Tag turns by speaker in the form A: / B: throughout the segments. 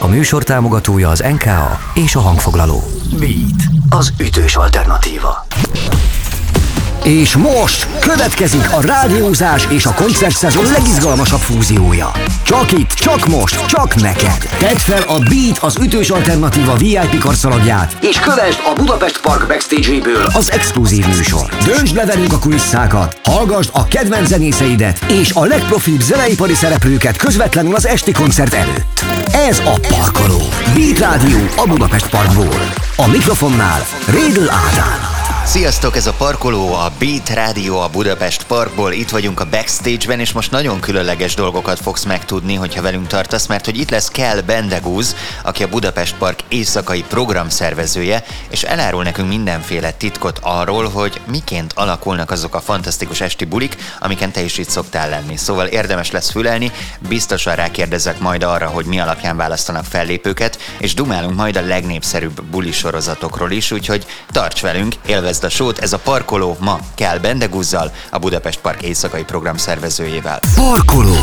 A: A műsor támogatója az NKA és a hangfoglaló. Beat, az ütős alternatíva. És most következik a rádiózás és a koncertszezon legizgalmasabb fúziója. Csak itt, csak most, csak neked. Tedd fel a Beat az ütős alternatíva VIP karszalagját, és kövesd a Budapest Park backstage-ből az exkluzív műsor. Döntsd le velünk a kulisszákat, hallgassd a kedvenc zenészeidet és a legprofibb zeneipari szereplőket közvetlenül az esti koncert előtt. Ez a Parkoló. Beat Rádió a Budapest Parkból. A mikrofonnál Rédl Ádám.
B: Sziasztok, ez a Parkoló, a Beat Rádió a Budapest Parkból. Itt vagyunk a backstage-ben, és most nagyon különleges dolgokat fogsz megtudni, hogyha velünk tartasz, mert hogy itt lesz Kell Bendegúz, aki a Budapest Park éjszakai programszervezője, és elárul nekünk mindenféle titkot arról, hogy miként alakulnak azok a fantasztikus esti bulik, amiken te is itt szoktál lenni. Szóval érdemes lesz fülelni, biztosan rákérdezek majd arra, hogy mi alapján választanak fellépőket, és dumálunk majd a legnépszerűbb buli sorozatokról is, úgyhogy tarts velünk, élvezd ezt a sót, ez a parkoló ma kell Bendeguzzal, a Budapest Park éjszakai program szervezőjével.
A: Parkoló.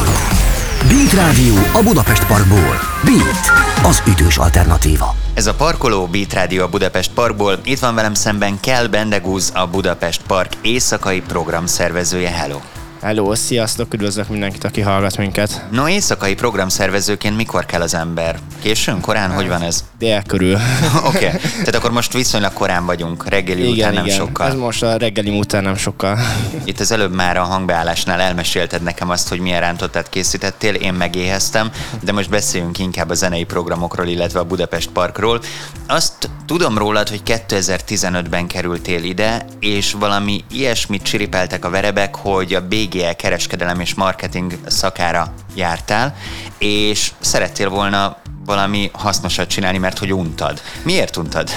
A: Beat Rádió a Budapest Parkból. Beat, az ütős alternatíva.
B: Ez a Parkoló Beat Rádió a Budapest Parkból. Itt van velem szemben Kell Bendegúz, a Budapest Park éjszakai program szervezője. Hello!
C: Hello, sziasztok, üdvözlök mindenkit, aki hallgat minket.
B: No, éjszakai programszervezőként mikor kell az ember? Későn, korán, hogy van ez?
C: Dél körül.
B: Oké, okay. tehát akkor most viszonylag korán vagyunk, reggeli igen, után nem
C: igen.
B: sokkal.
C: Ez most a reggeli után nem sokkal.
B: Itt az előbb már a hangbeállásnál elmesélted nekem azt, hogy milyen rántottát készítettél, én megéheztem, de most beszéljünk inkább a zenei programokról, illetve a Budapest Parkról. Azt tudom rólad, hogy 2015-ben kerültél ide, és valami ilyesmit csiripeltek a verebek, hogy a BG BGL kereskedelem és marketing szakára jártál, és szerettél volna valami hasznosat csinálni, mert hogy untad. Miért untad?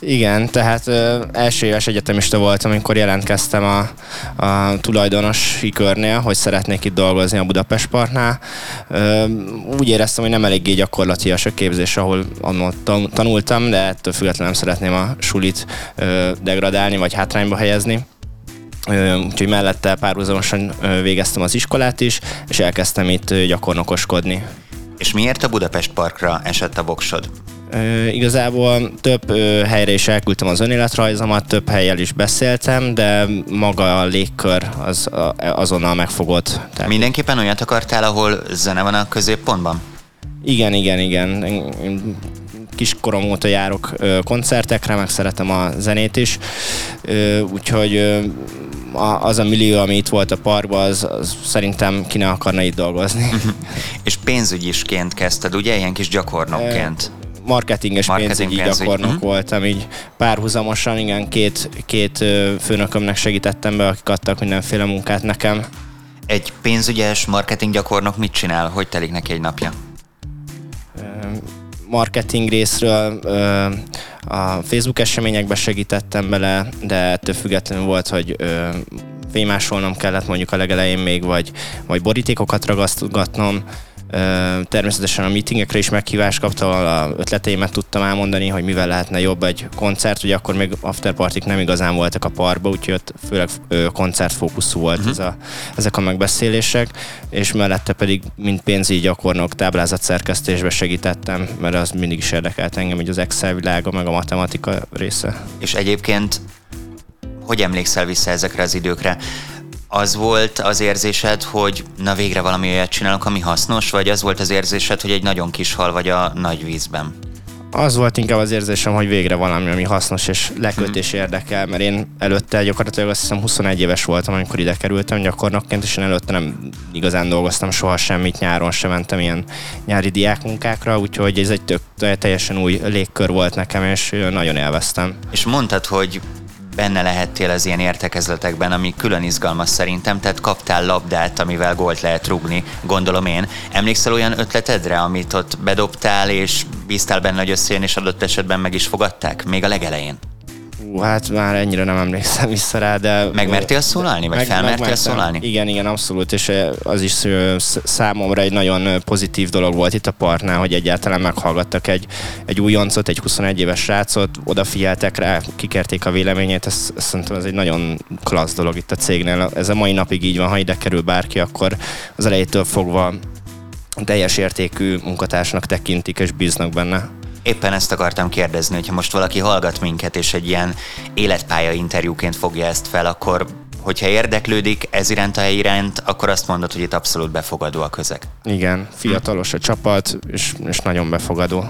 C: Igen, tehát ö, első éves egyetemista voltam, amikor jelentkeztem a, a tulajdonosi körnél, hogy szeretnék itt dolgozni a Budapest Parknál. Ö, úgy éreztem, hogy nem eléggé gyakorlatias a képzés, ahol annól tanultam, de ettől függetlenül nem szeretném a sulit ö, degradálni vagy hátrányba helyezni úgyhogy mellette párhuzamosan végeztem az iskolát is, és elkezdtem itt gyakornokoskodni.
B: És miért a Budapest Parkra esett a voksod?
C: Igazából több helyre is elküldtem az önéletrajzomat, több helyel is beszéltem, de maga a légkör az azonnal megfogott.
B: Tehát Mindenképpen olyat akartál, ahol zene van a középpontban?
C: Igen, igen, igen. Kiskorom óta járok koncertekre, meg szeretem a zenét is, úgyhogy az a millió, ami itt volt a parkban, az, az szerintem ki ne akarna itt dolgozni.
B: És pénzügyisként kezdted, ugye? Ilyen kis gyakornokként
C: marketinges Marketing pénzügyi pénzügy. gyakornok uh-huh. voltam, így párhuzamosan, igen, két, két főnökömnek segítettem be, akik adtak mindenféle munkát nekem.
B: Egy pénzügyes marketing gyakornok mit csinál? Hogy telik neki egy napja?
C: Marketing részről a Facebook eseményekbe segítettem bele, de ettől függetlenül volt, hogy fémásolnom kellett mondjuk a legelején még, vagy, vagy borítékokat ragasztgatnom, Természetesen a meetingekre is meghívást kaptam, a ötleteimet tudtam elmondani, hogy mivel lehetne jobb egy koncert, ugye akkor még afterpartik nem igazán voltak a parkba, úgyhogy ott főleg koncertfókuszú volt uh-huh. ez a, ezek a megbeszélések, és mellette pedig mint pénzügyi gyakornok táblázatszerkesztésbe segítettem, mert az mindig is érdekelt engem, hogy az Excel világa, meg a matematika része.
B: És egyébként hogy emlékszel vissza ezekre az időkre? Az volt az érzésed, hogy na végre valami olyat csinálok, ami hasznos, vagy az volt az érzésed, hogy egy nagyon kis hal vagy a nagy vízben?
C: Az volt inkább az érzésem, hogy végre valami, ami hasznos és lekötés hmm. érdekel, mert én előtte gyakorlatilag azt hiszem 21 éves voltam, amikor ide kerültem gyakornokként, és én előtte nem igazán dolgoztam soha semmit, nyáron sem mentem ilyen nyári diákmunkákra, úgyhogy ez egy tök, teljesen új légkör volt nekem, és nagyon élveztem.
B: És mondtad, hogy benne lehettél az ilyen értekezletekben, ami külön izgalmas szerintem, tehát kaptál labdát, amivel gólt lehet rugni, gondolom én. Emlékszel olyan ötletedre, amit ott bedobtál, és bíztál benne, hogy összejön, és adott esetben meg is fogadták, még a legelején?
C: Hú, hát már ennyire nem emlékszem vissza rá, de...
B: Megmertél szólalni, vagy meg, felmertél szólalni?
C: Igen, igen, abszolút, és az is számomra egy nagyon pozitív dolog volt itt a partnál, hogy egyáltalán meghallgattak egy, egy újoncot, egy 21 éves srácot, odafigyeltek rá, kikerték a véleményét, ez, ez szerintem ez egy nagyon klassz dolog itt a cégnél. Ez a mai napig így van, ha ide kerül bárki, akkor az elejétől fogva teljes értékű munkatársnak tekintik és bíznak benne.
B: Éppen ezt akartam kérdezni, hogyha most valaki hallgat minket, és egy ilyen életpálya interjúként fogja ezt fel, akkor hogyha érdeklődik ez iránt a hely iránt, akkor azt mondod, hogy itt abszolút befogadó a közeg.
C: Igen, fiatalos a csapat, és, és nagyon befogadó.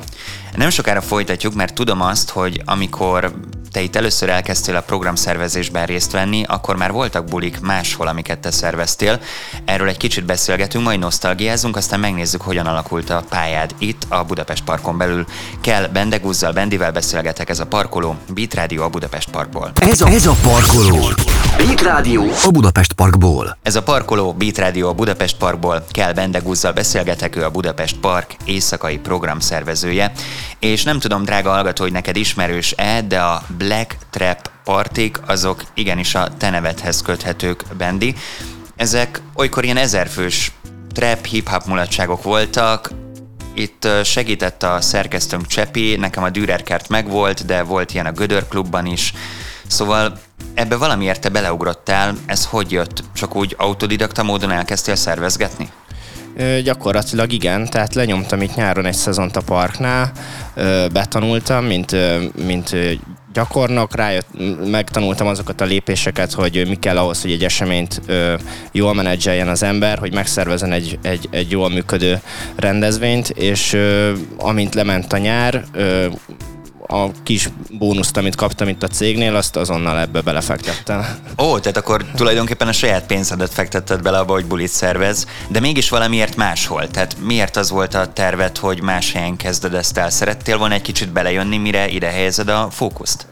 B: Nem sokára folytatjuk, mert tudom azt, hogy amikor te itt először elkezdtél a programszervezésben részt venni, akkor már voltak bulik máshol, amiket te szerveztél. Erről egy kicsit beszélgetünk, majd nosztalgiázunk, aztán megnézzük, hogyan alakult a pályád itt a Budapest Parkon belül. Kell Bendegúzzal, Bendivel beszélgetek, ez a parkoló, Beat Radio a Budapest Parkból.
A: Ez a, ez a parkoló. Beat Rádió a Budapest Parkból.
B: Ez a parkoló Beat Radio a Budapest Parkból. Kell Bendegúzzal beszélgetek, ő a Budapest Park éjszakai programszervezője. És nem tudom, drága hallgató, hogy neked ismerős-e, de a Black Trap partik, azok igenis a te nevedhez köthetők, Bendi. Ezek olykor ilyen ezerfős trap, hip-hop mulatságok voltak, itt segített a szerkesztőnk Csepi, nekem a Dürerkert megvolt, de volt ilyen a Gödör klubban is. Szóval ebbe valamiért te beleugrottál, ez hogy jött? Csak úgy autodidakta módon elkezdtél szervezgetni?
C: Gyakorlatilag igen, tehát lenyomtam itt nyáron egy szezont a parknál, betanultam, mint, mint gyakornok, rájött, megtanultam azokat a lépéseket, hogy mi kell ahhoz, hogy egy eseményt ö, jól menedzseljen az ember, hogy megszervezen egy, egy, egy jól működő rendezvényt, és amint lement a nyár, a kis bónuszt, amit kaptam itt a cégnél, azt azonnal ebbe belefektettem.
B: Ó, tehát akkor tulajdonképpen a saját pénzedet fektetted bele abba, hogy bulit szervez, de mégis valamiért máshol. Tehát miért az volt a tervet, hogy más helyen kezded ezt el? Szerettél volna egy kicsit belejönni, mire ide helyezed a fókuszt?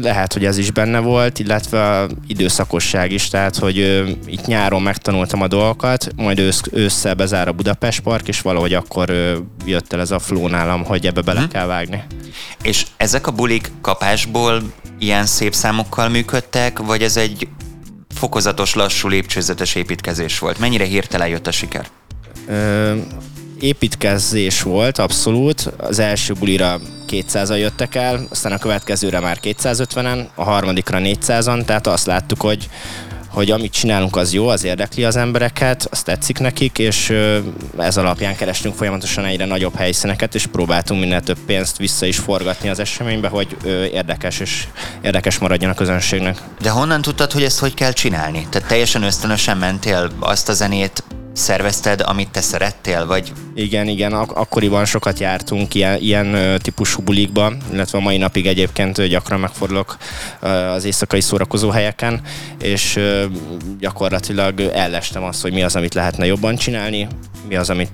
C: Lehet, hogy ez is benne volt, illetve időszakosság is, tehát hogy itt nyáron megtanultam a dolgokat, majd ősz, ősszel bezár a Budapest Park, és valahogy akkor jött el ez a flow nálam, hogy ebbe bele hmm. kell vágni.
B: És ezek a bulik kapásból ilyen szép számokkal működtek, vagy ez egy fokozatos, lassú, lépcsőzetes építkezés volt? Mennyire hirtelen jött a siker?
C: Ö, építkezés volt, abszolút. Az első bulira 200-an jöttek el, aztán a következőre már 250-en, a harmadikra 400-an, tehát azt láttuk, hogy hogy amit csinálunk az jó, az érdekli az embereket, az tetszik nekik, és ez alapján kerestünk folyamatosan egyre nagyobb helyszíneket, és próbáltunk minél több pénzt vissza is forgatni az eseménybe, hogy érdekes és érdekes maradjon a közönségnek.
B: De honnan tudtad, hogy ezt hogy kell csinálni? Tehát teljesen ösztönösen mentél azt a zenét szervezted, amit te szerettél, vagy?
C: Igen, igen, ak- akkoriban sokat jártunk ilyen, ilyen típusú bulikba, illetve a mai napig egyébként gyakran megfordulok az éjszakai szórakozó helyeken, és gyakorlatilag ellestem azt, hogy mi az, amit lehetne jobban csinálni, mi az, amit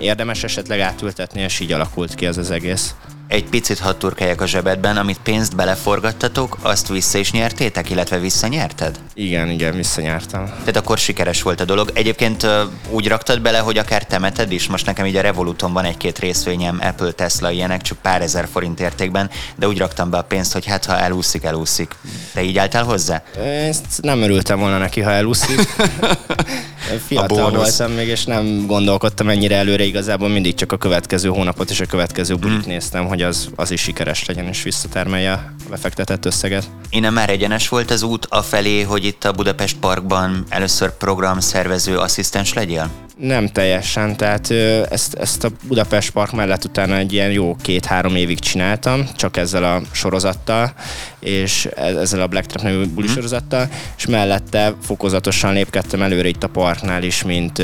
C: érdemes esetleg átültetni, és így alakult ki ez az egész
B: egy picit hadd turkáljak a zsebedben, amit pénzt beleforgattatok, azt vissza is nyertétek, illetve visszanyerted?
C: Igen, igen, visszanyertem.
B: Tehát akkor sikeres volt a dolog. Egyébként úgy raktad bele, hogy akár temeted is, most nekem így a Revoluton van egy-két részvényem, Apple, Tesla, ilyenek, csak pár ezer forint értékben, de úgy raktam be a pénzt, hogy hát ha elúszik, elúszik. Te így álltál hozzá?
C: Ezt nem örültem volna neki, ha elúszik. Fiatal voltam még, és nem gondolkodtam ennyire előre, igazából mindig csak a következő hónapot és a következő bulit mm. néztem, hogy az, az is sikeres legyen és visszatermelje a befektetett összeget.
B: Innen már egyenes volt az út a felé, hogy itt a Budapest Parkban először programszervező asszisztens legyél?
C: Nem teljesen, tehát ezt, ezt a Budapest Park mellett utána egy ilyen jó két-három évig csináltam, csak ezzel a sorozattal, és e, ezzel a Black Trap nevű buli mhm. sorozattal, és mellette fokozatosan lépkedtem előre itt a parknál is, mint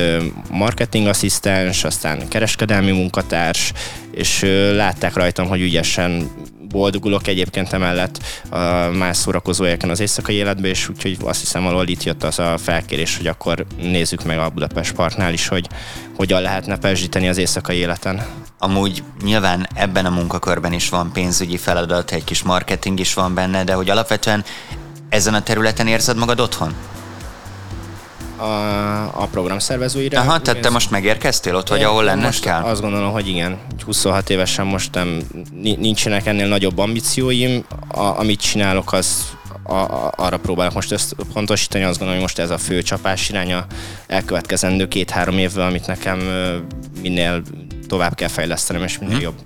C: marketing asszisztens, aztán kereskedelmi munkatárs, és látták rajtam, hogy ügyesen boldogulok egyébként emellett a más szórakozó az éjszakai életbe, és úgyhogy azt hiszem valahol itt jött az a felkérés, hogy akkor nézzük meg a Budapest Parknál is, hogy hogyan lehetne pezsíteni az éjszakai életen.
B: Amúgy nyilván ebben a munkakörben is van pénzügyi feladat, egy kis marketing is van benne, de hogy alapvetően ezen a területen érzed magad otthon?
C: A, a programszervezőire.
B: Aha, tehát te most megérkeztél ott, vagy ahol lenned kell?
C: Azt gondolom, hogy igen. 26 évesen most nem, nincsenek ennél nagyobb ambícióim. A, amit csinálok, az a, a, arra próbálok most ezt pontosítani, azt gondolom, hogy most ez a fő csapás iránya elkövetkezendő két-három évvel, amit nekem minél tovább kell fejlesztenem, és minél hmm. jobb,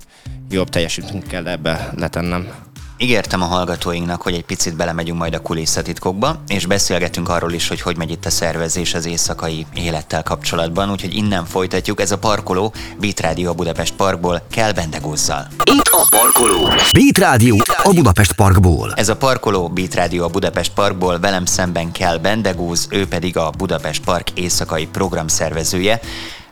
C: jobb teljesítményt kell ebbe letennem.
B: Ígértem a hallgatóinknak, hogy egy picit belemegyünk majd a kulisszatitkokba, és beszélgetünk arról is, hogy hogy megy itt a szervezés az éjszakai élettel kapcsolatban, úgyhogy innen folytatjuk. Ez a parkoló Beat Radio a Budapest Parkból kell Bendegúzzal.
A: Itt a parkoló. Beat Radio a Budapest Parkból.
B: Ez a parkoló Beat Radio a Budapest Parkból, velem szemben kell Bendegúz, ő pedig a Budapest Park éjszakai programszervezője.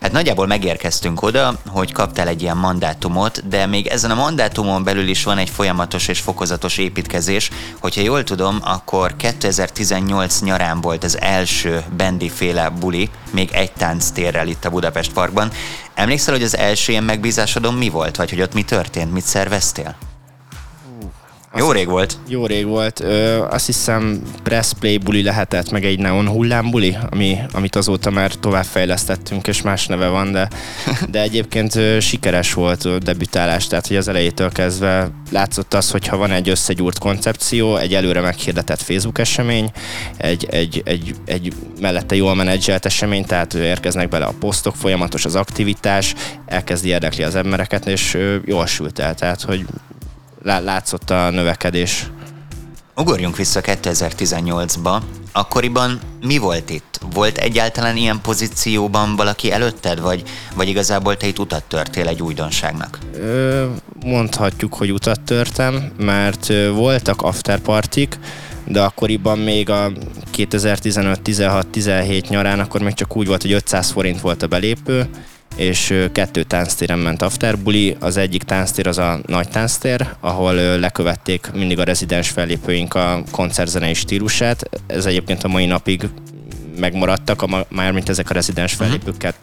B: Hát nagyjából megérkeztünk oda, hogy kaptál egy ilyen mandátumot, de még ezen a mandátumon belül is van egy folyamatos és fokozatos építkezés. Hogyha jól tudom, akkor 2018 nyarán volt az első Bendi féle buli, még egy tánctérrel itt a Budapest Parkban. Emlékszel, hogy az első ilyen megbízásodon mi volt, vagy hogy ott mi történt, mit szerveztél? Jó rég volt.
C: Jó rég volt. Ö, azt hiszem press play buli lehetett, meg egy neon hullám buli, ami, amit azóta már továbbfejlesztettünk, és más neve van, de, de egyébként ö, sikeres volt a debütálás, tehát hogy az elejétől kezdve látszott az, hogy ha van egy összegyúrt koncepció, egy előre meghirdetett Facebook esemény, egy, egy, egy, egy mellette jól menedzselt esemény, tehát érkeznek bele a posztok, folyamatos az aktivitás, elkezdi érdekli az embereket, és ö, jól sült el, tehát hogy látszott a növekedés.
B: Ugorjunk vissza 2018-ba. Akkoriban mi volt itt? Volt egyáltalán ilyen pozícióban valaki előtted, vagy, vagy igazából te itt utat törtél egy újdonságnak?
C: Ö, mondhatjuk, hogy utat törtem, mert voltak afterpartik, de akkoriban még a 2015-16-17 nyarán akkor még csak úgy volt, hogy 500 forint volt a belépő, és kettő tánctéren ment afterbuli. Az egyik tánctér az a nagy tánctér, ahol lekövették mindig a rezidens fellépőink a koncertzenei stílusát. Ez egyébként a mai napig megmaradtak, a, mármint ezek a rezidens mhm. fellépőkkel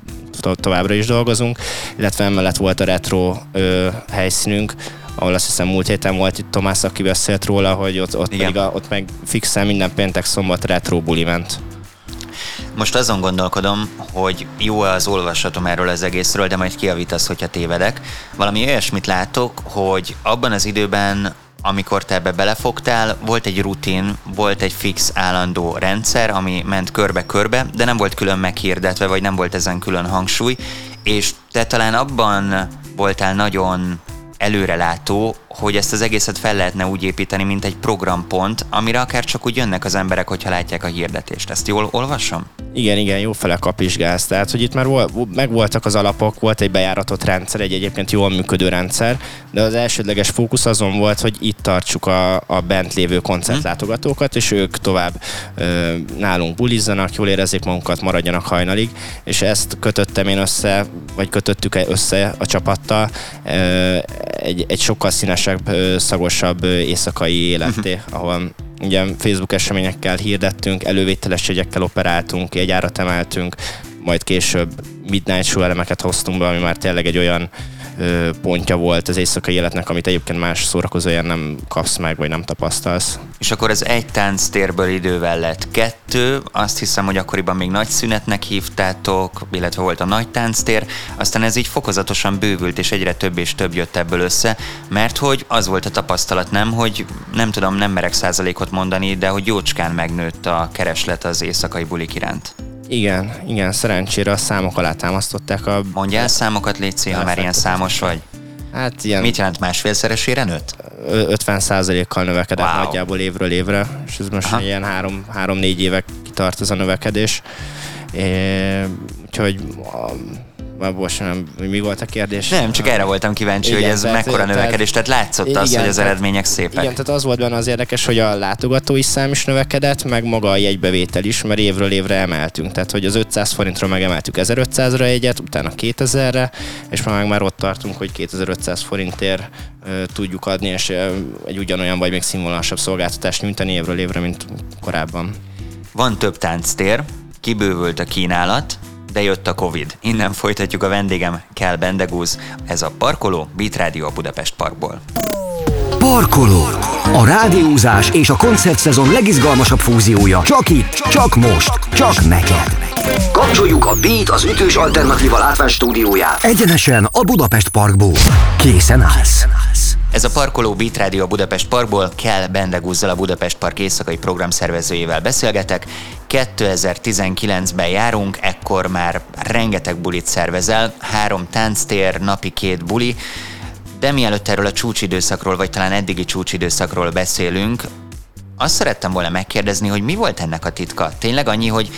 C: to- továbbra is dolgozunk, illetve emellett volt a retro ö, helyszínünk, ahol azt hiszem múlt héten volt itt Tomás, aki beszélt róla, hogy ott, ott, pedig a, ott meg fixen minden péntek szombat retro buli ment.
B: Most azon gondolkodom, hogy jó-e az olvasatom erről az egészről, de majd kiavítasz, hogyha tévedek. Valami olyasmit látok, hogy abban az időben amikor te ebbe belefogtál, volt egy rutin, volt egy fix állandó rendszer, ami ment körbe-körbe, de nem volt külön meghirdetve, vagy nem volt ezen külön hangsúly, és te talán abban voltál nagyon előrelátó, hogy ezt az egészet fel lehetne úgy építeni, mint egy programpont, amire akár csak úgy jönnek az emberek, hogyha látják a hirdetést. Ezt jól olvasom?
C: Igen, igen, jó fele kapizsgálsz. Tehát, hogy itt már volt, megvoltak az alapok, volt egy bejáratott rendszer, egy egyébként jól működő rendszer, de az elsődleges fókusz azon volt, hogy itt tartsuk a, a bent lévő koncertlátogatókat, és ők tovább ö, nálunk bulizzanak, jól érezzék magukat, maradjanak hajnalig, és ezt kötöttem én össze, vagy kötöttük össze a csapattal ö, egy, egy sokkal színesebb, szagosabb éjszakai életé, uh-huh. ahol ugye Facebook eseményekkel hirdettünk, elővételes jegyekkel operáltunk, egy árat emeltünk, majd később Midnight Show elemeket hoztunk be, ami már tényleg egy olyan pontja volt az éjszakai életnek, amit egyébként más szórakozóján nem kapsz meg, vagy nem tapasztalsz.
B: És akkor az egy tánc térből idővel lett kettő, azt hiszem, hogy akkoriban még nagy szünetnek hívtátok, illetve volt a nagy tánctér, aztán ez így fokozatosan bővült, és egyre több és több jött ebből össze, mert hogy az volt a tapasztalat, nem, hogy nem tudom, nem merek százalékot mondani, de hogy jócskán megnőtt a kereslet az éjszakai bulik iránt.
C: Igen, igen, szerencsére a számok alá támasztották a...
B: Mondjál számokat, Léci, ha már ilyen számos vagy.
C: Hát ilyen...
B: Mit jelent másfélszeresére nőtt?
C: 50 kal növekedett wow. nagyjából évről évre, és ez most Aha. ilyen 3-4 évek kitart ez a növekedés. É, úgyhogy most nem, mi volt a kérdés?
B: Nem, csak erre voltam kíváncsi, igen, hogy ez tehát, mekkora növekedés, tehát látszott igen, az, hogy az tehát, eredmények szépek.
C: Igen, tehát az volt benne az érdekes, hogy a látogatói szám is növekedett, meg maga a jegybevétel is, mert évről évre emeltünk. Tehát, hogy az 500 forintról megemeltük 1500-ra egyet, utána 2000-re, és már már ott tartunk, hogy 2500 forintért tudjuk adni, és egy ugyanolyan vagy még színvonalasabb szolgáltatást nyújtani évről évre, mint korábban.
B: Van több tánctér, kibővült a kínálat, de jött a Covid. Innen folytatjuk a vendégem, Kell Bendegúz. Ez a Parkoló, Beat Radio a Budapest Parkból.
A: Parkoló. A rádiózás és a koncertszezon legizgalmasabb fúziója. Csak itt, csak most, csak neked. Kapcsoljuk a Beat az ütős alternatíva látván stúdióját. Egyenesen a Budapest Parkból. Készen állsz.
B: Ez a Parkoló Beat Radio a Budapest Parkból kell Bendegúzzal a Budapest Park éjszakai programszervezőjével beszélgetek. 2019-ben járunk, ekkor már rengeteg bulit szervezel, három tánctér, napi két buli, De mielőtt erről a csúcsidőszakról, vagy talán eddigi csúcsidőszakról beszélünk, azt szerettem volna megkérdezni, hogy mi volt ennek a titka? Tényleg annyi, hogy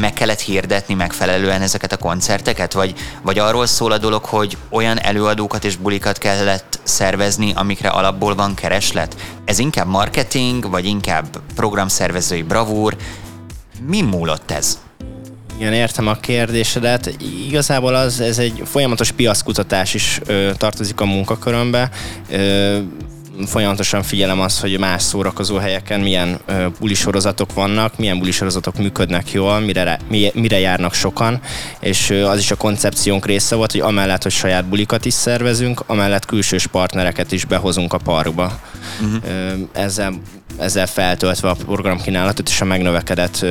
B: meg kellett hirdetni megfelelően ezeket a koncerteket, vagy, vagy arról szól a dolog, hogy olyan előadókat és bulikat kellett szervezni, amikre alapból van kereslet? Ez inkább marketing, vagy inkább programszervezői bravúr? Mi múlott ez?
C: Igen, értem a kérdésedet. Igazából az, ez egy folyamatos piaszkutatás is ö, tartozik a munkakörömbe. Ö, folyamatosan figyelem azt, hogy más szórakozó helyeken milyen bulisorozatok vannak, milyen bulisorozatok működnek jól, mire, mire járnak sokan, és az is a koncepciónk része volt, hogy amellett, hogy saját bulikat is szervezünk, amellett külsős partnereket is behozunk a parkba. Uh-huh. Ezzel, ezzel feltöltve a programkínálatot és a megnövekedett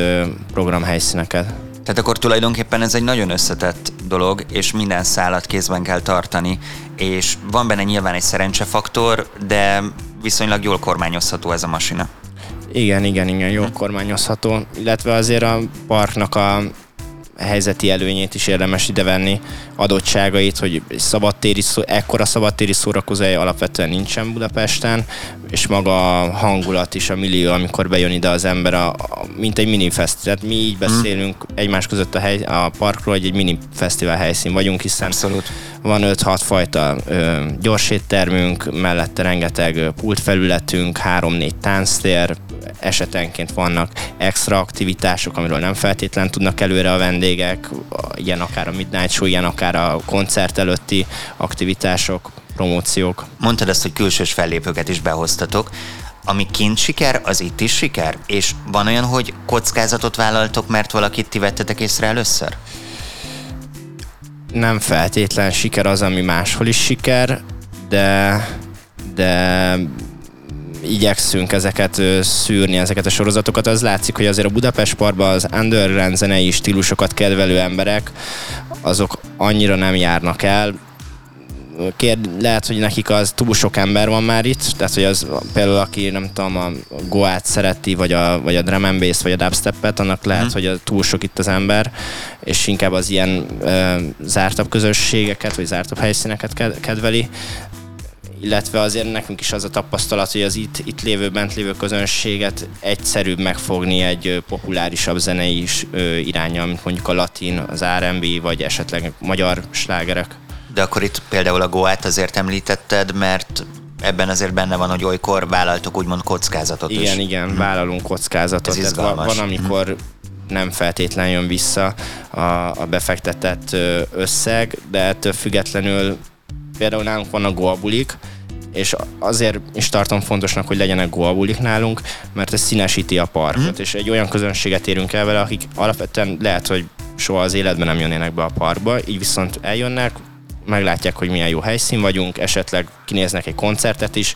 C: programhelyszíneket.
B: Tehát akkor tulajdonképpen ez egy nagyon összetett dolog, és minden szállat kézben kell tartani, és van benne nyilván egy szerencsefaktor, de viszonylag jól kormányozható ez a masina.
C: Igen, igen, igen, jól kormányozható, illetve azért a parknak a helyzeti előnyét is érdemes idevenni, adottságait, hogy szabadtéri, ekkora szabadtéri szórakozói alapvetően nincsen Budapesten, és maga a hangulat is, a millió, amikor bejön ide az ember, a, a, mint egy mini fesztivál. Tehát mi így mhm. beszélünk mm. egymás között a, hely, a parkról, hogy egy mini fesztivál helyszín vagyunk, hiszen Abszolút. van 5-6 fajta ö, gyorséttermünk, mellette rengeteg pultfelületünk, 3-4 tánctér, esetenként vannak extra aktivitások, amiről nem feltétlen tudnak előre a vendégek, ilyen akár a Midnight Show, ilyen akár a koncert előtti aktivitások, promóciók.
B: Mondtad ezt, hogy külsős fellépőket is behoztatok. Ami kint siker, az itt is siker? És van olyan, hogy kockázatot vállaltok, mert valakit ti vettetek észre először?
C: Nem feltétlen siker az, ami máshol is siker, de de igyekszünk ezeket szűrni, ezeket a sorozatokat, az látszik, hogy azért a Budapest Parkban az underground zenei stílusokat kedvelő emberek, azok annyira nem járnak el, Kér, lehet, hogy nekik az túl sok ember van már itt, tehát hogy az például aki nem tudom, a Goát szereti, vagy a, vagy a drum and bass, vagy a dubstepet, annak lehet, mm. hogy a túl sok itt az ember, és inkább az ilyen ö, zártabb közösségeket, vagy zártabb helyszíneket kedveli illetve azért nekünk is az a tapasztalat, hogy az itt, itt lévő, bent lévő közönséget egyszerűbb megfogni egy populárisabb zenei is, irányja, mint mondjuk a latin, az R&B, vagy esetleg magyar slágerek.
B: De akkor itt például a Goát azért említetted, mert ebben azért benne van, hogy olykor vállaltok úgymond kockázatot
C: igen,
B: is.
C: Igen, igen, hmm. vállalunk kockázatot. Ez van, van, amikor hmm. nem feltétlen jön vissza a, a befektetett összeg, de ettől függetlenül Például nálunk vannak goabulik, és azért is tartom fontosnak, hogy legyenek goabulik nálunk, mert ez színesíti a parkot, mm. és egy olyan közönséget érünk el vele, akik alapvetően lehet, hogy soha az életben nem jönnének be a parkba, így viszont eljönnek, meglátják, hogy milyen jó helyszín vagyunk, esetleg kinéznek egy koncertet is,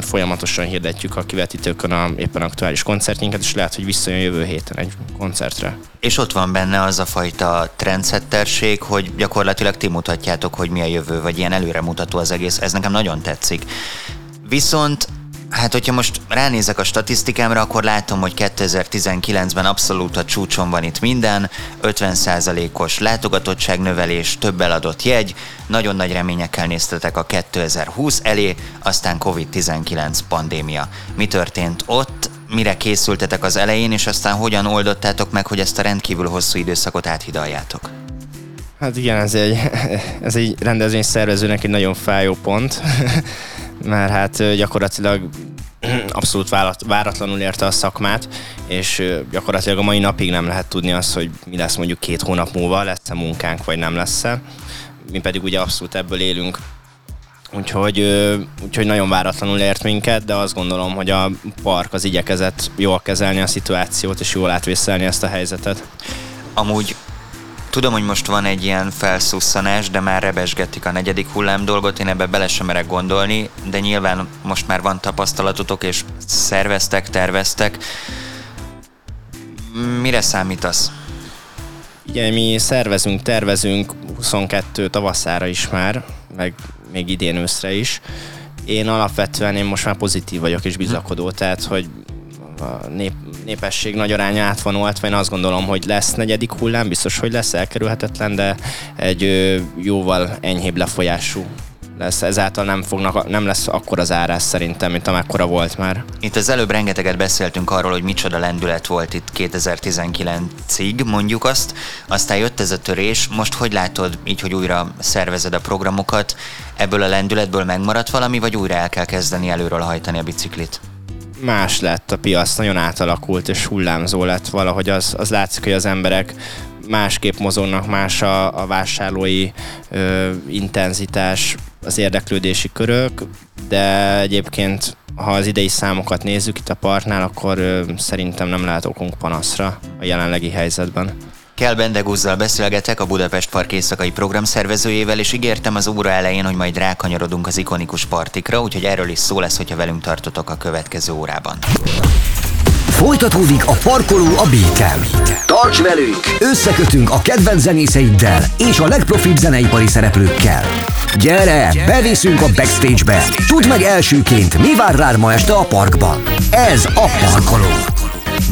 C: folyamatosan hirdetjük a kivetítőkön a éppen aktuális koncertjénket, és lehet, hogy visszajön jövő héten egy koncertre.
B: És ott van benne az a fajta trendsetterség, hogy gyakorlatilag ti mutatjátok, hogy mi a jövő, vagy ilyen előremutató az egész. Ez nekem nagyon tetszik. Viszont Hát, hogyha most ránézek a statisztikámra, akkor látom, hogy 2019-ben abszolút a csúcson van itt minden, 50%-os látogatottságnövelés, több eladott jegy, nagyon nagy reményekkel néztetek a 2020 elé, aztán COVID-19 pandémia. Mi történt ott, mire készültetek az elején, és aztán hogyan oldottátok meg, hogy ezt a rendkívül hosszú időszakot áthidaljátok?
C: Hát igen, ez egy, ez egy rendezvény szervezőnek egy nagyon fájó pont, mert hát gyakorlatilag abszolút váratlanul érte a szakmát, és gyakorlatilag a mai napig nem lehet tudni azt, hogy mi lesz mondjuk két hónap múlva, lesz-e munkánk, vagy nem lesz-e. Mi pedig ugye abszolút ebből élünk. Úgyhogy, úgyhogy nagyon váratlanul ért minket, de azt gondolom, hogy a park az igyekezett jól kezelni a szituációt, és jól átvészelni ezt a helyzetet.
B: Amúgy Tudom, hogy most van egy ilyen felszusszanás, de már rebesgetik a negyedik hullám dolgot, én ebbe bele sem merek gondolni, de nyilván most már van tapasztalatotok, és szerveztek, terveztek. Mire számítasz?
C: Igen, mi szervezünk, tervezünk 22 tavaszára is már, meg még idén őszre is. Én alapvetően én most már pozitív vagyok és bizakodó, tehát hogy a nép, népesség nagy aránya át van oltva, én azt gondolom, hogy lesz negyedik hullám, biztos, hogy lesz elkerülhetetlen, de egy ö, jóval enyhébb lefolyású lesz, ezáltal nem, fognak, nem lesz akkor az árás szerintem, mint amekkora volt már.
B: Itt az előbb rengeteget beszéltünk arról, hogy micsoda lendület volt itt 2019-ig, mondjuk azt, aztán jött ez a törés, most hogy látod így, hogy újra szervezed a programokat, ebből a lendületből megmaradt valami, vagy újra el kell kezdeni előről hajtani a biciklit?
C: Más lett a piac, nagyon átalakult és hullámzó lett valahogy, az, az látszik, hogy az emberek másképp mozognak, más a, a vásárlói ö, intenzitás, az érdeklődési körök, de egyébként ha az idei számokat nézzük itt a partnál, akkor ö, szerintem nem lehet okunk panaszra a jelenlegi helyzetben.
B: Kell Bendegúzzal beszélgetek a Budapest Park éjszakai szervezőjével, és ígértem az óra elején, hogy majd rákanyarodunk az ikonikus partikra, úgyhogy erről is szó lesz, hogyha velünk tartotok a következő órában.
A: Folytatódik a parkoló a Béken. Tarts velünk! Összekötünk a kedvenc zenészeiddel és a legprofibb zeneipari szereplőkkel. Gyere, beviszünk a backstage-be! Tudd meg elsőként, mi vár rád ma este a parkban. Ez a Parkoló.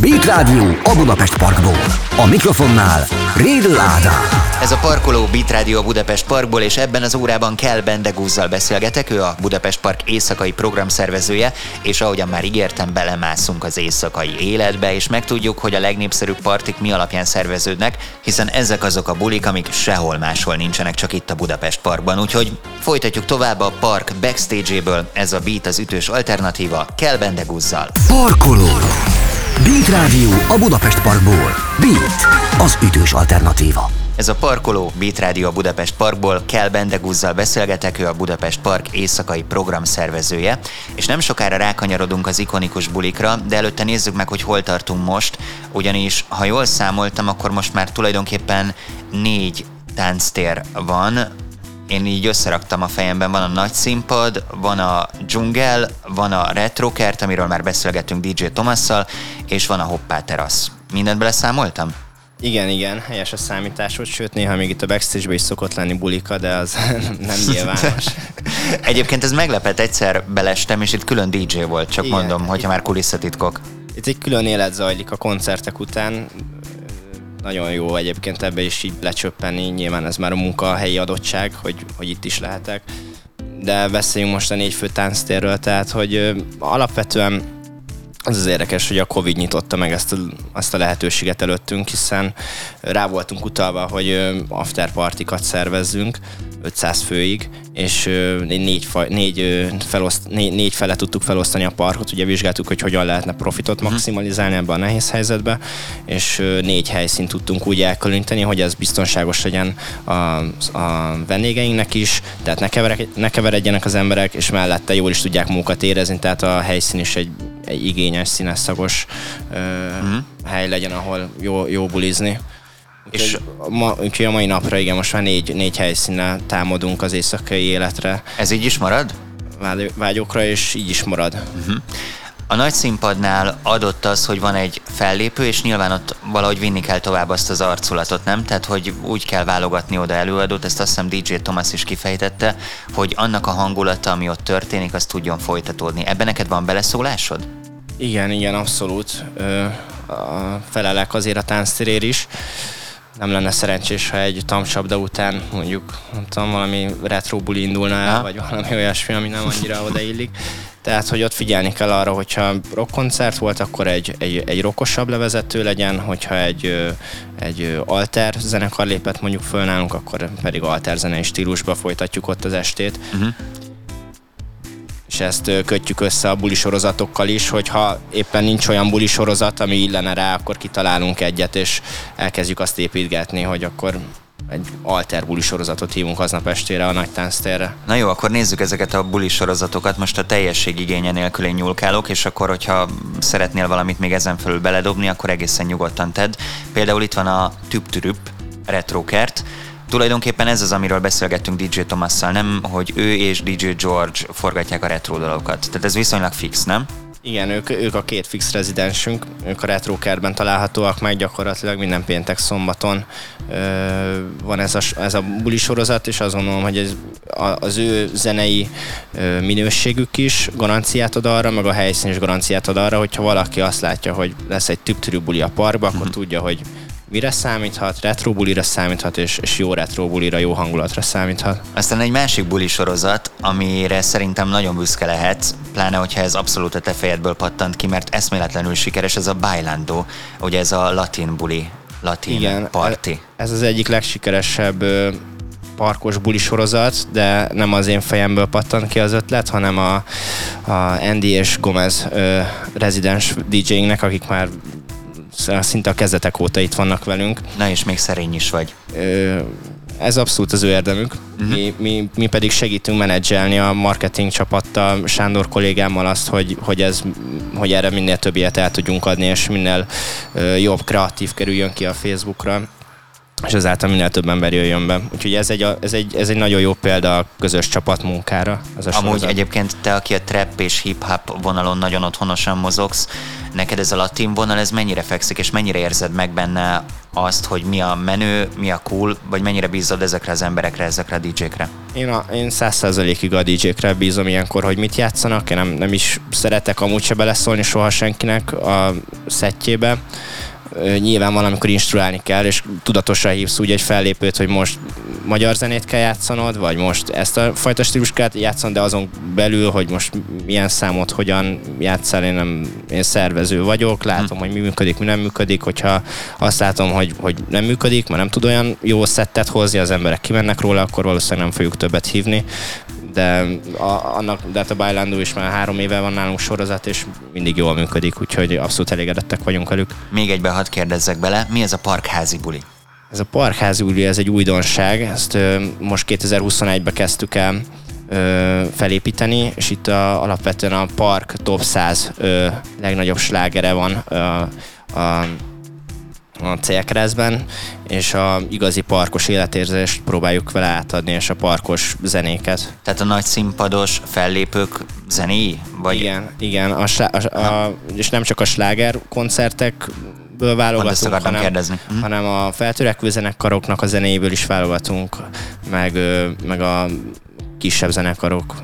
A: Beat Rádió a Budapest Parkból. A mikrofonnál Rédl Ádám.
B: Ez a parkoló Beat Radio a Budapest Parkból, és ebben az órában kell Bendegúzzal beszélgetek, ő a Budapest Park éjszakai programszervezője, és ahogyan már ígértem, belemászunk az éjszakai életbe, és megtudjuk, hogy a legnépszerűbb partik mi alapján szerveződnek, hiszen ezek azok a bulik, amik sehol máshol nincsenek, csak itt a Budapest Parkban. Úgyhogy folytatjuk tovább a park backstage-éből, ez a Beat az ütős alternatíva, kell Bendegúzzal.
A: Parkoló! Beat Rádió a Budapest Parkból. Beat, az ütős alternatíva.
B: Ez a parkoló Beat Radio a Budapest Parkból, Kell Bendegúzzal beszélgetek, ő a Budapest Park éjszakai program szervezője, és nem sokára rákanyarodunk az ikonikus bulikra, de előtte nézzük meg, hogy hol tartunk most, ugyanis ha jól számoltam, akkor most már tulajdonképpen négy tánctér van, én így összeraktam a fejemben, van a nagy színpad, van a dzsungel, van a retrokert, amiről már beszélgettünk DJ Tomasszal, és van a hoppá terasz. Mindent beleszámoltam?
C: Igen, igen, helyes a számításod, sőt néha még itt a backstage is szokott lenni bulika, de az nem nyilvános.
B: Egyébként ez meglepett, egyszer belestem, és itt külön DJ volt, csak igen, mondom, hogyha már kulisszatitkok.
C: Itt egy külön élet zajlik a koncertek után, nagyon jó egyébként ebbe is így lecsöppenni, nyilván ez már a munkahelyi adottság, hogy, hogy itt is lehetek. De beszéljünk most a négy fő tánctérről, tehát hogy alapvetően az az érdekes, hogy a Covid nyitotta meg ezt a, azt a lehetőséget előttünk, hiszen rá voltunk utalva, hogy afterpartikat szervezzünk 500 főig, és négy, négy, feloszt, négy, négy fele tudtuk felosztani a parkot, ugye vizsgáltuk, hogy hogyan lehetne profitot mhm. maximalizálni ebben a nehéz helyzetbe, és négy helyszínt tudtunk úgy elkülöníteni, hogy ez biztonságos legyen a, a vendégeinknek is, tehát ne, keverek, ne keveredjenek az emberek, és mellette jól is tudják munkat érezni, tehát a helyszín is egy, egy igényes, színes, szagos uh-huh. hely legyen, ahol jó, jó bulizni. És ma, úgyhogy a mai napra igen, most már négy, négy helyszínnel támadunk az éjszakai életre.
B: Ez így is marad?
C: Vágyokra, és így is marad. Uh-huh.
B: A nagy színpadnál adott az, hogy van egy fellépő, és nyilván ott valahogy vinni kell tovább azt az arculatot, nem? Tehát, hogy úgy kell válogatni oda előadót, ezt azt hiszem DJ Thomas is kifejtette, hogy annak a hangulata, ami ott történik, az tudjon folytatódni. Ebben neked van beleszólásod?
C: Igen, igen, abszolút. Ö, a felelek azért a tánctérér is nem lenne szerencsés, ha egy tamcsapda után mondjuk, nem tudom, valami retro buli indulna el, vagy valami olyasmi, ami nem annyira odaillik. Tehát, hogy ott figyelni kell arra, hogyha rockkoncert volt, akkor egy, egy, egy rockosabb levezető legyen, hogyha egy, egy alter zenekar lépett mondjuk föl nálunk, akkor pedig alter zenei stílusba folytatjuk ott az estét. Uh-huh és ezt kötjük össze a buli sorozatokkal is, hogyha éppen nincs olyan buli sorozat, ami illene rá, akkor kitalálunk egyet, és elkezdjük azt építgetni, hogy akkor egy alter buli sorozatot hívunk aznap estére a nagy tánctérre.
B: Na jó, akkor nézzük ezeket a buli sorozatokat. Most a teljesség igénye nélkül én nyúlkálok, és akkor, hogyha szeretnél valamit még ezen felül beledobni, akkor egészen nyugodtan tedd. Például itt van a Tüptürüp Retrokert, Tulajdonképpen ez az, amiről beszélgettünk DJ Tomasszal, nem, hogy ő és DJ George forgatják a retro dolgokat. Tehát ez viszonylag fix, nem?
C: Igen, ők, ők a két fix rezidensünk, ők a retro kertben találhatóak meg gyakorlatilag minden péntek szombaton ö, van ez a, ez a buli sorozat, és azt gondolom, hogy ez, az ő zenei ö, minőségük is garanciát ad arra, meg a helyszín is garanciát ad arra, hogyha valaki azt látja, hogy lesz egy tüptürű buli a parkba, akkor mm-hmm. tudja, hogy mire számíthat, retro bulira számíthat, és, és jó retro bulira, jó hangulatra számíthat.
B: Aztán egy másik buli sorozat, amire szerintem nagyon büszke lehet, pláne hogyha ez abszolút a te fejedből pattant ki, mert eszméletlenül sikeres, ez a Bailando, ugye ez a latin buli, latin Igen, party. E-
C: ez az egyik legsikeresebb parkos buli sorozat, de nem az én fejemből pattant ki az ötlet, hanem a, a Andy és Gomez ö, rezidens DJ-nek, akik már szinte a kezdetek óta itt vannak velünk.
B: Na és még szerény is vagy.
C: Ez abszolút az ő érdemük. Uh-huh. Mi, mi, mi pedig segítünk menedzselni a marketing csapattal, Sándor kollégámmal azt, hogy, hogy, ez, hogy erre minél több ilyet el tudjunk adni, és minél jobb kreatív kerüljön ki a Facebookra és ezáltal minél több ember jöjjön be. Úgyhogy ez egy, ez egy, ez egy nagyon jó példa a közös csapatmunkára.
B: Ez a Amúgy sorozat. egyébként te, aki a trap és hip-hop vonalon nagyon otthonosan mozogsz, neked ez a latin vonal, ez mennyire fekszik, és mennyire érzed meg benne azt, hogy mi a menő, mi a cool, vagy mennyire bízod ezekre az emberekre, ezekre a DJ-kre?
C: Én, a, én száz százalékig a DJ-kre bízom ilyenkor, hogy mit játszanak. Én nem, nem is szeretek amúgy se beleszólni soha senkinek a szettjébe nyilván valamikor instruálni kell, és tudatosan hívsz úgy egy fellépőt, hogy most magyar zenét kell játszanod, vagy most ezt a fajta stílus kell játszanod, de azon belül, hogy most milyen számot hogyan játszál, én, nem, én szervező vagyok, látom, hm. hogy mi működik, mi nem működik, hogyha azt látom, hogy, hogy nem működik, mert nem tud olyan jó szettet hozni, az emberek kimennek róla, akkor valószínűleg nem fogjuk többet hívni, de a, annak, de hát a Bailando is már három éve van nálunk sorozat, és mindig jól működik, úgyhogy abszolút elégedettek vagyunk velük.
B: Még egybe hadd kérdezzek bele, mi ez a parkházi buli?
C: Ez a parkházi buli, ez egy újdonság, ezt ö, most 2021-ben kezdtük el ö, felépíteni, és itt a, alapvetően a park top 100 ö, legnagyobb slágere van ö, a a célkeresztben, és a igazi parkos életérzést próbáljuk vele átadni, és a parkos zenéket.
B: Tehát a nagy színpados fellépők zenéi?
C: Vagy... Igen, igen, a, a, a, és nem csak a sláger koncertekből válogatunk, hanem,
B: kérdezni. Hm?
C: hanem a feltörekvő zenekaroknak a zenéjéből is válogatunk, meg, meg a kisebb zenekarok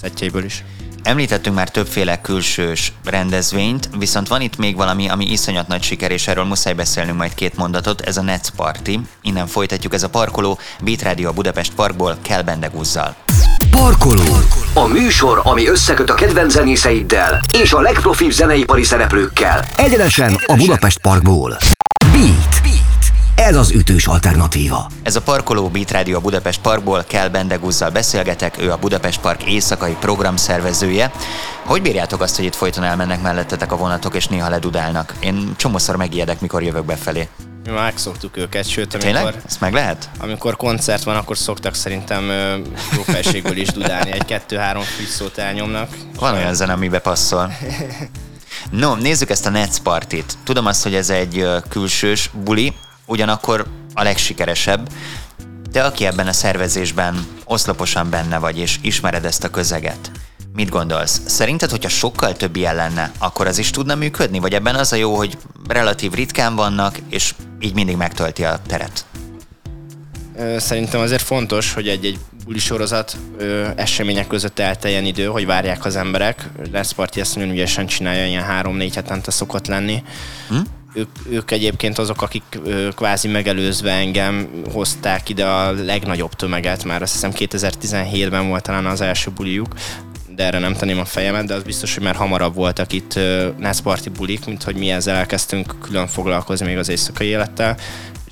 C: szettjeiből is.
B: Említettünk már többféle külsős rendezvényt, viszont van itt még valami, ami iszonyat nagy siker, és erről muszáj beszélnünk majd két mondatot, ez a Netz Party. Innen folytatjuk, ez a parkoló, Beat Radio a Budapest Parkból, kell Bendegúzzal.
A: Parkoló. A műsor, ami összeköt a kedvenc zenészeiddel és a legprofibb zeneipari szereplőkkel. Egyenesen a Budapest Parkból. Beat. Ez az ütős alternatíva.
B: Ez a Parkoló Beat Radio a Budapest Parkból, Kell Bendeguzzal beszélgetek, ő a Budapest Park éjszakai programszervezője. Hogy bírjátok azt, hogy itt folyton elmennek mellettetek a vonatok, és néha ledudálnak? Én csomószor megijedek, mikor jövök befelé.
C: Mi már megszoktuk őket, sőt,
B: amikor, Tényleg? Ezt meg lehet?
C: amikor koncert van, akkor szoktak szerintem jó felségből is dudálni, egy kettő-három fűszót elnyomnak.
B: Van olyan zene, amibe passzol. No, nézzük ezt a Netz Partit. Tudom azt, hogy ez egy külsős buli, ugyanakkor a legsikeresebb. Te, aki ebben a szervezésben oszloposan benne vagy, és ismered ezt a közeget, mit gondolsz? Szerinted, hogyha sokkal több ilyen lenne, akkor az is tudna működni? Vagy ebben az a jó, hogy relatív ritkán vannak, és így mindig megtölti a teret?
C: Szerintem azért fontos, hogy egy-egy buli sorozat ö, események között elteljen idő, hogy várják az emberek. Lesz Party ezt nagyon ügyesen csinálja, ilyen három-négy hetente szokott lenni. Hm? Ők, ők egyébként azok, akik ö, kvázi megelőzve engem hozták ide a legnagyobb tömeget, már azt hiszem 2017-ben volt talán az első buliuk, de erre nem tenném a fejemet, de az biztos, hogy már hamarabb voltak itt nászparti bulik, mint hogy mi ezzel elkezdtünk külön foglalkozni még az éjszakai élettel.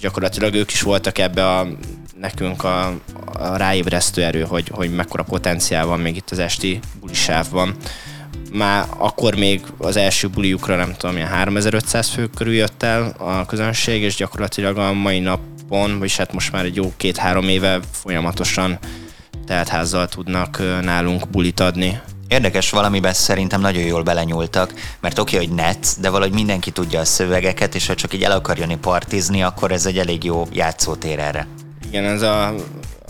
C: Gyakorlatilag ők is voltak ebbe a nekünk a, a ráébresztő erő, hogy, hogy mekkora potenciál van még itt az esti bulisávban már akkor még az első buliukra nem tudom, ilyen 3500 fő körül jött el a közönség, és gyakorlatilag a mai napon, vagyis hát most már egy jó két-három éve folyamatosan teltházzal tudnak nálunk bulit adni.
B: Érdekes valamiben szerintem nagyon jól belenyúltak, mert oké, okay, hogy net, de valahogy mindenki tudja a szövegeket, és ha csak így el akar jönni partizni, akkor ez egy elég jó játszótér erre.
C: Igen, ez a,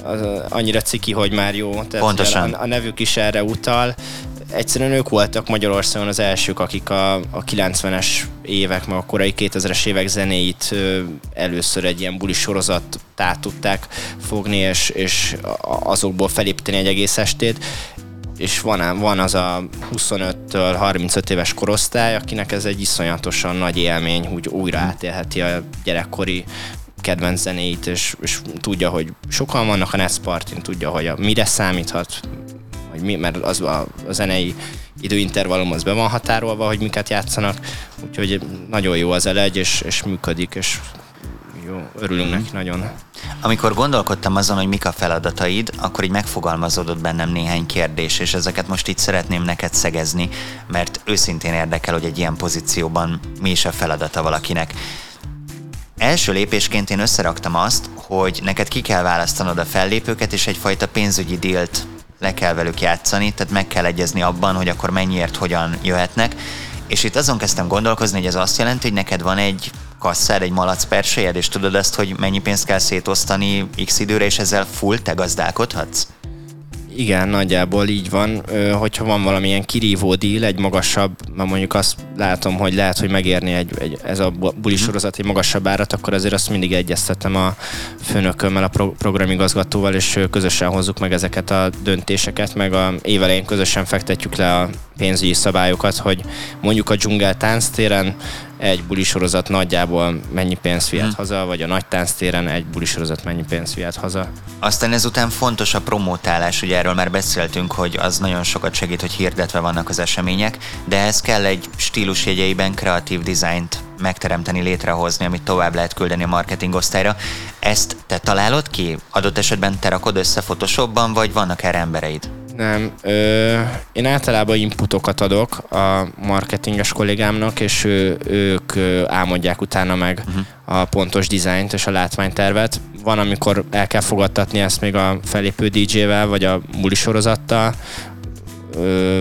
C: az annyira ciki, hogy már jó. Tehát
B: Pontosan.
C: A, a nevük is erre utal, egyszerűen ők voltak Magyarországon az elsők, akik a, a 90-es évek, meg a korai 2000-es évek zenéit először egy ilyen buli sorozattá tudták fogni, és, és azokból felépíteni egy egész estét. És van, van az a 25 évestől 35 éves korosztály, akinek ez egy iszonyatosan nagy élmény, úgy újra átélheti a gyerekkori kedvenc zenéit, és, és tudja, hogy sokan vannak a Netspartin, tudja, hogy a, mire számíthat, hogy mi, mert az a, a zenei időintervallum az be van határolva, hogy miket játszanak, úgyhogy nagyon jó az elegy, és, és működik, és jó, örülünk neki nagyon.
B: Amikor gondolkodtam azon, hogy mik a feladataid, akkor így megfogalmazódott bennem néhány kérdés, és ezeket most itt szeretném neked szegezni, mert őszintén érdekel, hogy egy ilyen pozícióban mi is a feladata valakinek. Első lépésként én összeraktam azt, hogy neked ki kell választanod a fellépőket, és egyfajta pénzügyi dílt le kell velük játszani, tehát meg kell egyezni abban, hogy akkor mennyiért, hogyan jöhetnek. És itt azon kezdtem gondolkozni, hogy ez azt jelenti, hogy neked van egy kasszád, egy malac persejed, és tudod azt, hogy mennyi pénzt kell szétosztani x időre, és ezzel full te gazdálkodhatsz?
C: Igen, nagyjából így van. Hogyha van valamilyen kirívó díl, egy magasabb, mert mondjuk azt látom, hogy lehet, hogy megérni egy, egy, ez a buli mhm. sorozat egy magasabb árat, akkor azért azt mindig egyeztetem a főnökömmel, a pro- programigazgatóval, és közösen hozzuk meg ezeket a döntéseket, meg a évelején közösen fektetjük le a pénzügyi szabályokat, hogy mondjuk a dzsungel tánctéren egy bulisorozat nagyjából mennyi pénzt vihet hmm. haza, vagy a nagy tánctéren egy bulisorozat mennyi pénzt vihet haza.
B: Aztán ezután fontos a promótálás, ugye erről már beszéltünk, hogy az nagyon sokat segít, hogy hirdetve vannak az események, de ez kell egy stílusjegyeiben kreatív dizájnt megteremteni, létrehozni, amit tovább lehet küldeni a marketing osztályra. Ezt te találod ki? Adott esetben te rakod össze Photoshopban, vagy vannak erre embereid?
C: Nem. Ö, én általában inputokat adok a marketinges kollégámnak, és ő, ők álmodják utána meg uh-huh. a pontos dizájnt és a látványtervet. Van, amikor el kell fogadtatni ezt még a felépő DJ-vel, vagy a muli sorozattal,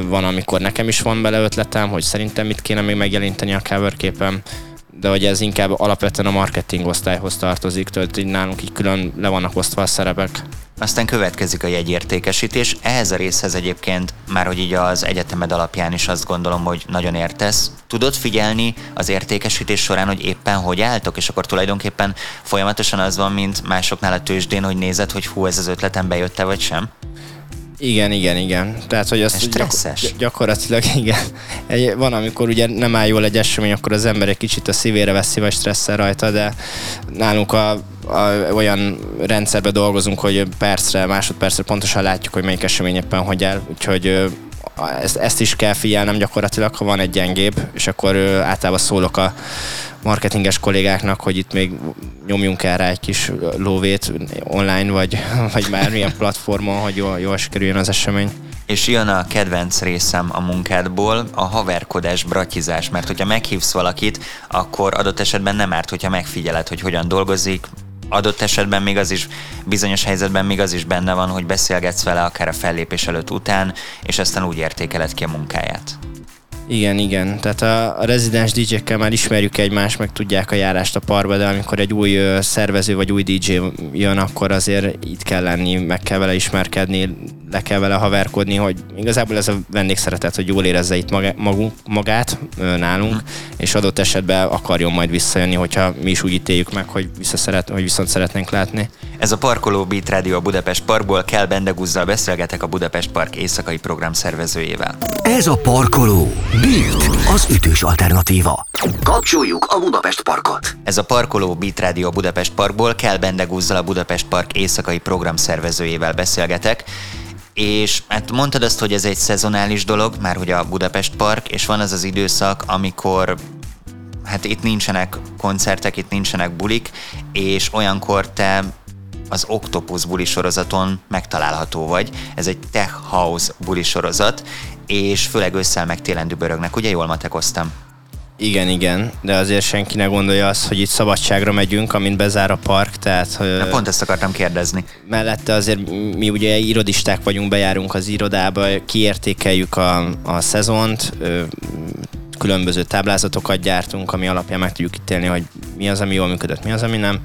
C: van, amikor nekem is van bele ötletem, hogy szerintem mit kéne még megjelenteni a cover képen, de hogy ez inkább alapvetően a marketing osztályhoz tartozik, tehát így nálunk így külön le vannak osztva a szerepek.
B: Aztán következik a jegyértékesítés. Ehhez a részhez egyébként, már hogy így az egyetemed alapján is azt gondolom, hogy nagyon értesz. Tudod figyelni az értékesítés során, hogy éppen hogy álltok, és akkor tulajdonképpen folyamatosan az van, mint másoknál a tőzsdén, hogy nézed, hogy hú, ez az ötletem bejött-e vagy sem?
C: Igen, igen, igen. Tehát, hogy az gyak- gyakorlatilag igen. Egy, van, amikor ugye nem áll jól egy esemény, akkor az ember egy kicsit a szívére veszi, vagy stresszel rajta, de nálunk a, a, olyan rendszerben dolgozunk, hogy percre, másodpercre pontosan látjuk, hogy melyik esemény éppen hogy áll, úgyhogy ezt, ezt is kell figyelnem gyakorlatilag, ha van egy gyengébb, és akkor általában szólok a marketinges kollégáknak, hogy itt még nyomjunk el rá egy kis lóvét online, vagy, vagy bármilyen platformon, hogy jól, jól sikerüljön az esemény.
B: És jön a kedvenc részem a munkádból, a haverkodás, bratizás, mert hogyha meghívsz valakit, akkor adott esetben nem árt, hogyha megfigyeled, hogy hogyan dolgozik, adott esetben még az is, bizonyos helyzetben még az is benne van, hogy beszélgetsz vele akár a fellépés előtt után, és aztán úgy értékeled ki a munkáját.
C: Igen, igen. Tehát a, a rezidens DJ-kkel már ismerjük egymást, meg tudják a járást a parba, de amikor egy új szervező vagy új DJ jön, akkor azért itt kell lenni, meg kell vele ismerkedni, le kell vele haverkodni, hogy igazából ez a vendégszeretet, hogy jól érezze itt maga, magunk, magát nálunk, hmm. és adott esetben akarjon majd visszajönni, hogyha mi is úgy ítéljük meg, hogy, visszaszeret, hogy viszont szeretnénk látni.
B: Ez a Parkoló Beat Radio a Budapest Parkból, Kell Bendegúzzal beszélgetek a Budapest Park éjszakai program szervezőjével.
A: Ez a Parkoló Beat, az ütős alternatíva. Kapcsoljuk a Budapest Parkot.
B: Ez a Parkoló Beat Radio a Budapest Parkból, Kell Bendegúzzal a Budapest Park éjszakai program szervezőjével beszélgetek. És hát mondtad azt, hogy ez egy szezonális dolog, már hogy a Budapest Park, és van az az időszak, amikor hát itt nincsenek koncertek, itt nincsenek bulik, és olyankor te az Octopus buli sorozaton megtalálható vagy. Ez egy Tech House buli sorozat, és főleg ősszel meg télen dübörögnek. Ugye jól matekoztam?
C: Igen, igen, de azért senki ne gondolja azt, hogy itt szabadságra megyünk, amint bezár a park, tehát...
B: Na, pont ezt akartam kérdezni.
C: Mellette azért mi ugye irodisták vagyunk, bejárunk az irodába, kiértékeljük a, a szezont, különböző táblázatokat gyártunk, ami alapján meg tudjuk ítélni, hogy mi az, ami jól működött, mi az, ami nem,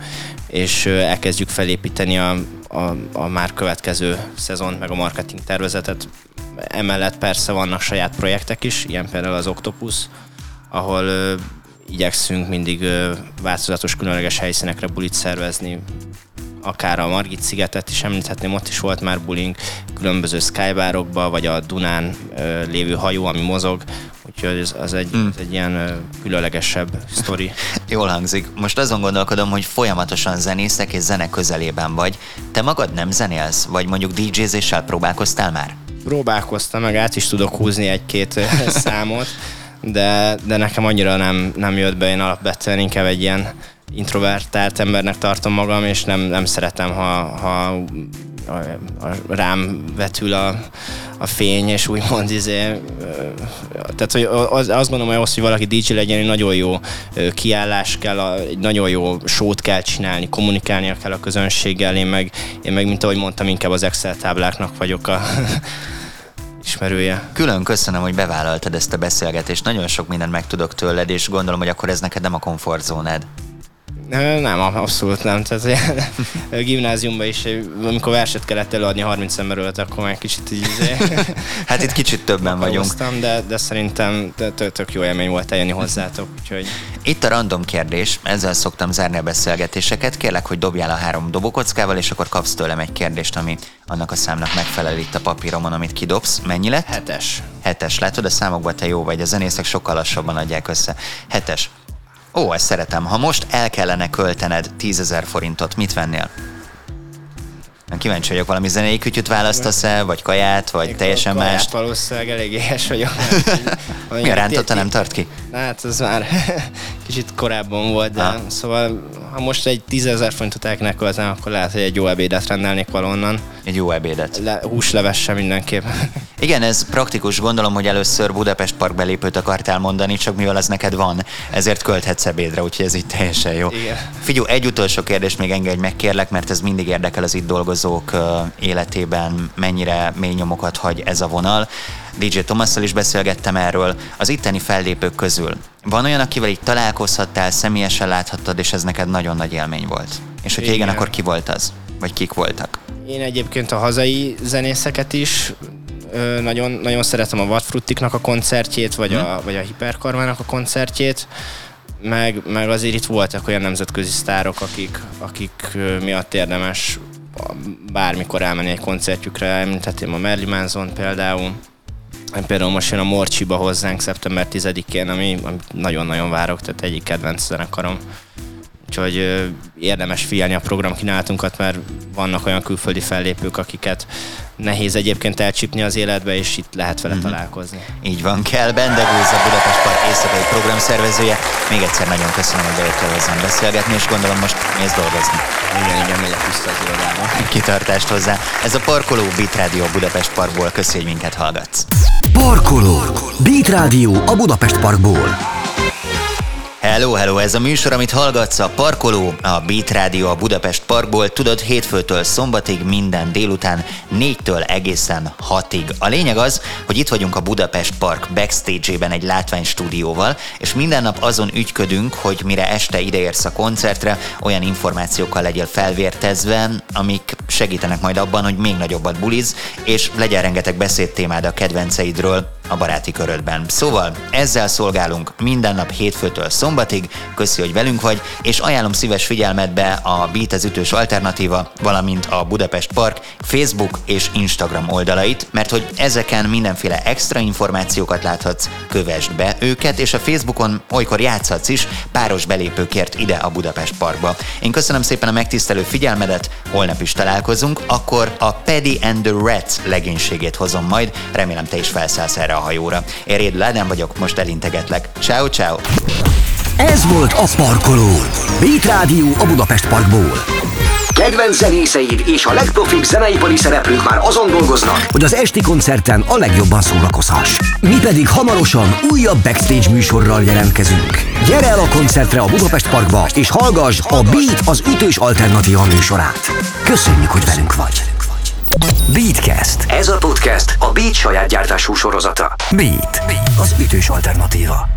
C: és elkezdjük felépíteni a, a, a már következő szezont, meg a marketing tervezetet. Emellett persze vannak saját projektek is, ilyen például az Octopus, ahol ö, igyekszünk mindig ö, változatos, különleges helyszínekre bulit szervezni, akár a Margit szigetet is említhetném, ott is volt már buling különböző skybárokba, vagy a Dunán lévő hajó, ami mozog, úgyhogy ez, az egy, mm. egy ilyen különlegesebb sztori.
B: Jól hangzik. Most azon gondolkodom, hogy folyamatosan zenészek és zene közelében vagy. Te magad nem zenélsz, vagy mondjuk DJ-zéssel próbálkoztál már?
C: Próbálkoztam, meg át is tudok húzni egy-két számot, de, de nekem annyira nem, nem jött be, én alapvetően inkább egy ilyen introvertált embernek tartom magam, és nem, nem szeretem, ha, ha a, a, rám vetül a, a fény, és úgymond izé, tehát hogy az, azt gondolom, hogy ahhoz, hogy valaki DJ legyen, egy nagyon jó kiállás kell, egy nagyon jó sót kell csinálni, kommunikálnia kell a közönséggel, én meg, én meg mint ahogy mondtam, inkább az Excel tábláknak vagyok a ismerője.
B: Külön köszönöm, hogy bevállaltad ezt a beszélgetést, nagyon sok mindent megtudok tőled, és gondolom, hogy akkor ez neked nem a komfortzónád.
C: Nem, abszolút nem. Tehát a gimnáziumban is, amikor verset kellett előadni 30 emberről, akkor már kicsit így... Izé-
B: hát itt kicsit többen vagyunk.
C: De, de szerintem tök jó élmény volt eljönni hozzátok, úgyhogy...
B: Itt a random kérdés, ezzel szoktam zárni a beszélgetéseket. Kérlek, hogy dobjál a három dobókockával, és akkor kapsz tőlem egy kérdést, ami annak a számnak megfelel itt a papíromon, amit kidobsz. Mennyi lett?
C: Hetes.
B: Hetes. Látod, a számokban te jó vagy, a zenészek sokkal lassabban adják össze. Hetes. Ó, ezt szeretem. Ha most el kellene költened 10 ezer forintot, mit vennél? Nem kíváncsi vagyok, valami zenei kütyüt választasz el, vagy kaját, vagy Még teljesen más.
C: valószínűleg elég éhes vagyok.
B: Mi a rántotta nem tart ki?
C: Hát ez már kicsit korábban volt, de ha. szóval ha most egy tízezer forintot elköltem, akkor lehet, hogy egy jó ebédet rendelnék valonnan.
B: Egy jó ebédet.
C: Le, húslevesse mindenképp.
B: Igen, ez praktikus. Gondolom, hogy először Budapest Park belépőt akartál mondani, csak mivel az neked van, ezért költhetsz ebédre, úgyhogy ez így teljesen jó.
C: Igen.
B: Figyú, egy utolsó kérdés még engedj meg, kérlek, mert ez mindig érdekel az itt dolgozók életében, mennyire mély nyomokat hagy ez a vonal. DJ Tomasszal is beszélgettem erről. Az itteni fellépők közül van olyan, akivel itt találkozhattál, személyesen láthattad, és ez neked nagyon nagy élmény volt? És hogyha igen, igen akkor ki volt az? Vagy kik voltak?
C: Én egyébként a hazai zenészeket is nagyon, nagyon szeretem a Vadfruttiknak a koncertjét, vagy, hmm. a, vagy a Hiperkarmának a koncertjét, meg, meg azért itt voltak olyan nemzetközi sztárok, akik, akik miatt érdemes bármikor elmenni egy koncertjükre, említettem a Merli Manson például, Például most jön a Morcsiba hozzánk szeptember 10-én, ami, ami nagyon-nagyon várok, tehát egyik kedvenc zenekarom. Úgyhogy érdemes figyelni a programkínálatunkat, mert vannak olyan külföldi fellépők, akiket nehéz egyébként elcsípni az életbe, és itt lehet vele mm-hmm. találkozni.
B: Így van, kell Bendegúz, a Budapest Park éjszakai programszervezője. Még egyszer nagyon köszönöm, hogy bejöttél hozzám beszélgetni, és gondolom most mész dolgozni.
C: Igen, igen, megyek vissza az irodába.
B: Kitartást hozzá. Ez a Parkoló Beat Radio Budapest Parkból. Köszi, hogy minket hallgatsz.
A: Parkoló. Beat Radio a Budapest Parkból.
B: Hello, hello, ez a műsor, amit hallgatsz a Parkoló, a Beat Rádió a Budapest Parkból, tudod, hétfőtől szombatig minden délután, négytől egészen hatig. A lényeg az, hogy itt vagyunk a Budapest Park backstage-ében egy látványstúdióval, és minden nap azon ügyködünk, hogy mire este ideérsz a koncertre, olyan információkkal legyél felvértezve, amik segítenek majd abban, hogy még nagyobbat buliz, és legyen rengeteg beszédtémád a kedvenceidről, a baráti körödben. Szóval ezzel szolgálunk minden nap hétfőtől szombatig, köszi, hogy velünk vagy, és ajánlom szíves figyelmetbe a Beat az ütős alternatíva, valamint a Budapest Park Facebook és Instagram oldalait, mert hogy ezeken mindenféle extra információkat láthatsz, kövesd be őket, és a Facebookon olykor játszhatsz is páros belépőkért ide a Budapest Parkba. Én köszönöm szépen a megtisztelő figyelmedet, holnap is találkozunk, akkor a Paddy and the Rats legénységét hozom majd, remélem te is felszállsz erre a hajóra. Én Rédül Ádám vagyok, most elintegetlek. Ciao, ciao!
A: Ez volt a Parkoló. Beat Rádió a Budapest Parkból. Kedvenc zenészeid és a legprofibb zeneipari szereplők már azon dolgoznak, hogy az esti koncerten a legjobban szórakozhass. Mi pedig hamarosan újabb backstage műsorral jelentkezünk. Gyere el a koncertre a Budapest Parkba, és hallgass a Beat az ütős alternatíva műsorát. Köszönjük, hogy velünk vagy! Beatcast. Ez a podcast a Beat saját gyártású sorozata. Beat, az ütős alternatíva.